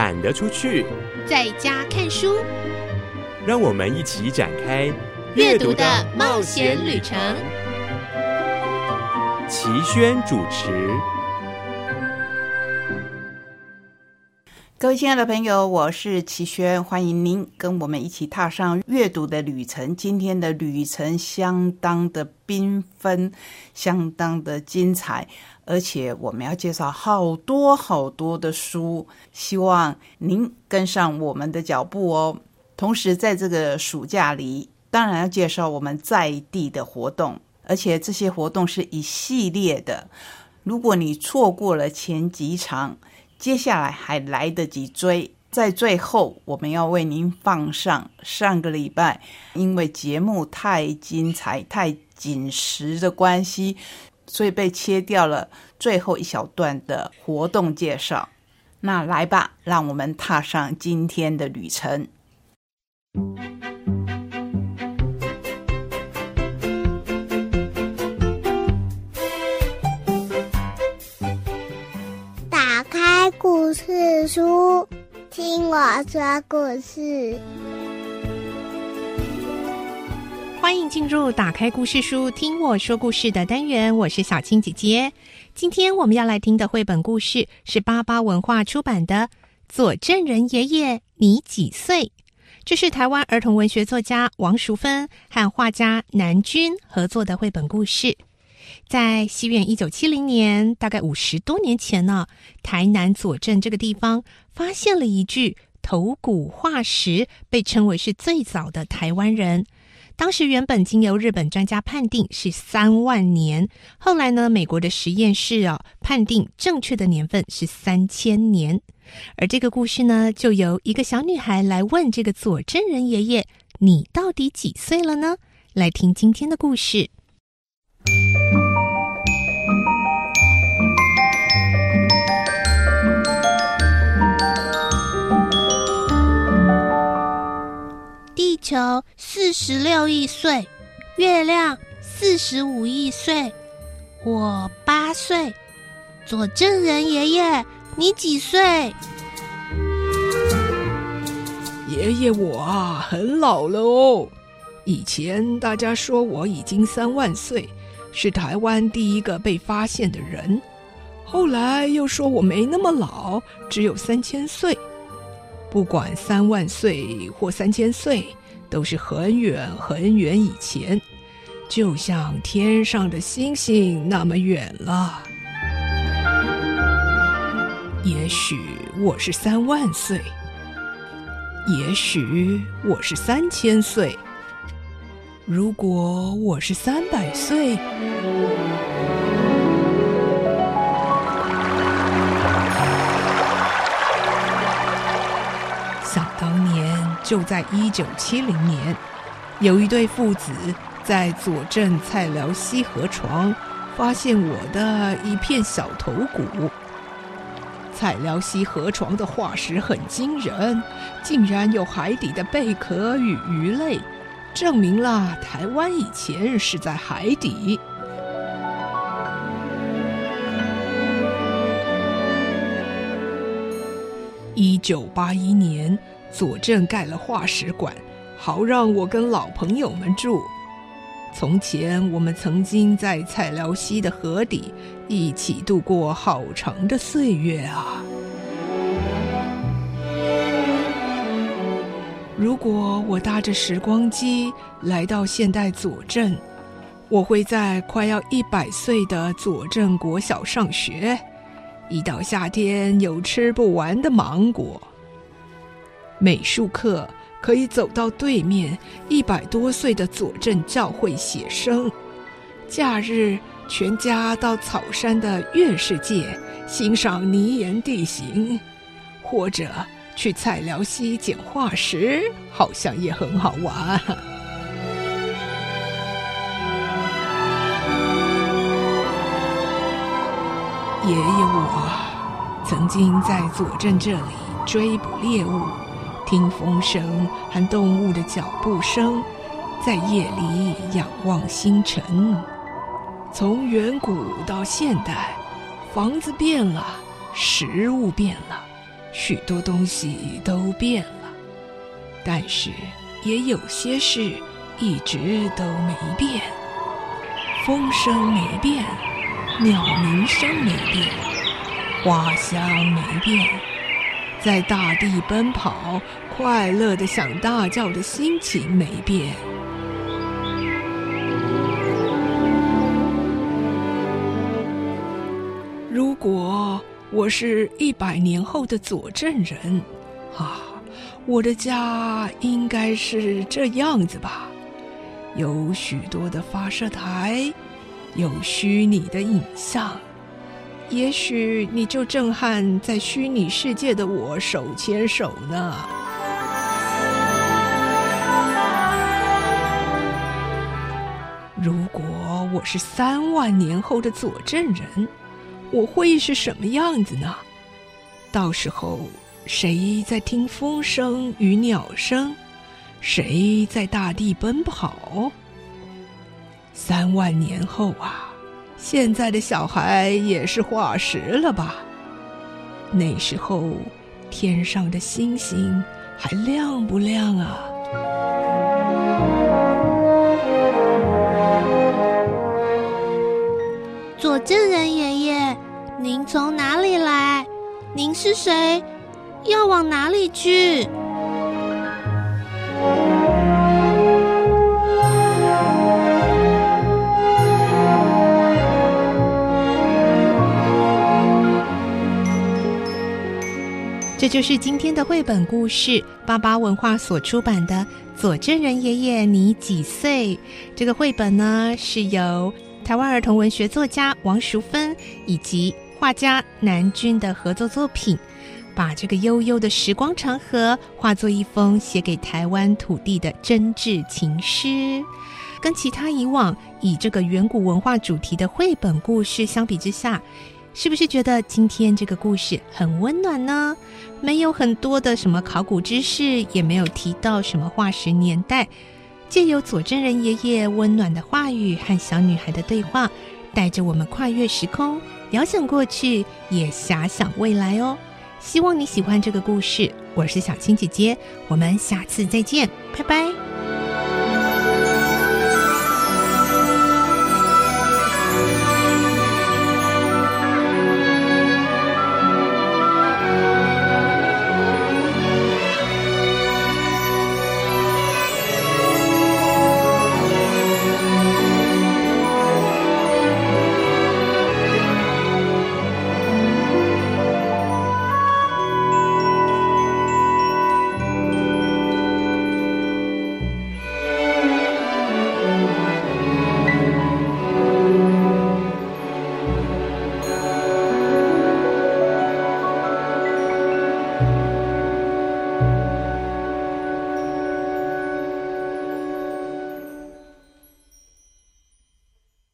懒得出去，在家看书。让我们一起展开阅读的冒险旅程。齐轩主持。各位亲爱的朋友，我是齐轩，欢迎您跟我们一起踏上阅读的旅程。今天的旅程相当的缤纷，相当的精彩，而且我们要介绍好多好多的书，希望您跟上我们的脚步哦。同时，在这个暑假里，当然要介绍我们在地的活动，而且这些活动是一系列的。如果你错过了前几场，接下来还来得及追，在最后我们要为您放上上个礼拜因为节目太精彩、太紧实的关系，所以被切掉了最后一小段的活动介绍。那来吧，让我们踏上今天的旅程。书，听我说故事。欢迎进入“打开故事书，听我说故事”的单元。我是小青姐姐。今天我们要来听的绘本故事是巴巴文化出版的《左正人爷爷你几岁》，这是台湾儿童文学作家王淑芬和画家南君合作的绘本故事。在西元一九七零年，大概五十多年前呢，台南左镇这个地方发现了一具头骨化石，被称为是最早的台湾人。当时原本经由日本专家判定是三万年，后来呢，美国的实验室啊判定正确的年份是三千年。而这个故事呢，就由一个小女孩来问这个左镇人爷爷：“你到底几岁了呢？”来听今天的故事。球四十六亿岁，月亮四十五亿岁，我八岁。左证人爷爷，你几岁？爷爷我啊，很老了哦。以前大家说我已经三万岁，是台湾第一个被发现的人。后来又说我没那么老，只有三千岁。不管三万岁或三千岁，都是很远很远以前，就像天上的星星那么远了。也许我是三万岁，也许我是三千岁。如果我是三百岁，年就在一九七零年，有一对父子在左镇菜寮溪河床发现我的一片小头骨。菜寮溪河床的化石很惊人，竟然有海底的贝壳与鱼类。证明了台湾以前是在海底。一九八一年，佐镇盖了化石馆，好让我跟老朋友们住。从前我们曾经在菜寮溪的河底一起度过好长的岁月啊。如果我搭着时光机来到现代佐镇，我会在快要一百岁的佐镇国小上学。一到夏天有吃不完的芒果。美术课可以走到对面一百多岁的佐镇教会写生。假日全家到草山的月世界欣赏泥岩地形，或者。去菜寮溪捡化石，好像也很好玩。爷爷我曾经在佐镇这里追捕猎物，听风声和动物的脚步声，在夜里仰望星辰。从远古到现代，房子变了，食物变了。许多东西都变了，但是也有些事一直都没变。风声没变，鸟鸣声没变，花香没变，在大地奔跑、快乐的想大叫的心情没变。如果我是一百年后的佐证人，啊，我的家应该是这样子吧。有许多的发射台，有虚拟的影像，也许你就正和在虚拟世界的我手牵手呢。如果我是三万年后的佐证人，我会是什么样子呢？到时候谁在听风声与鸟声？谁在大地奔跑？三万年后啊，现在的小孩也是化石了吧？那时候天上的星星还亮不亮啊？佐证人爷爷，您从哪里来？您是谁？要往哪里去？这就是今天的绘本故事，巴巴文化所出版的《佐证人爷爷你几岁》。这个绘本呢，是由台湾儿童文学作家王淑芬以及画家南君的合作作品，把这个悠悠的时光长河化作一封写给台湾土地的真挚情诗。跟其他以往以这个远古文化主题的绘本故事相比之下，是不是觉得今天这个故事很温暖呢？没有很多的什么考古知识，也没有提到什么化石年代，借由佐证人爷爷温暖的话语和小女孩的对话，带着我们跨越时空，遥想过去，也遐想未来哦。希望你喜欢这个故事，我是小青姐姐，我们下次再见，拜拜。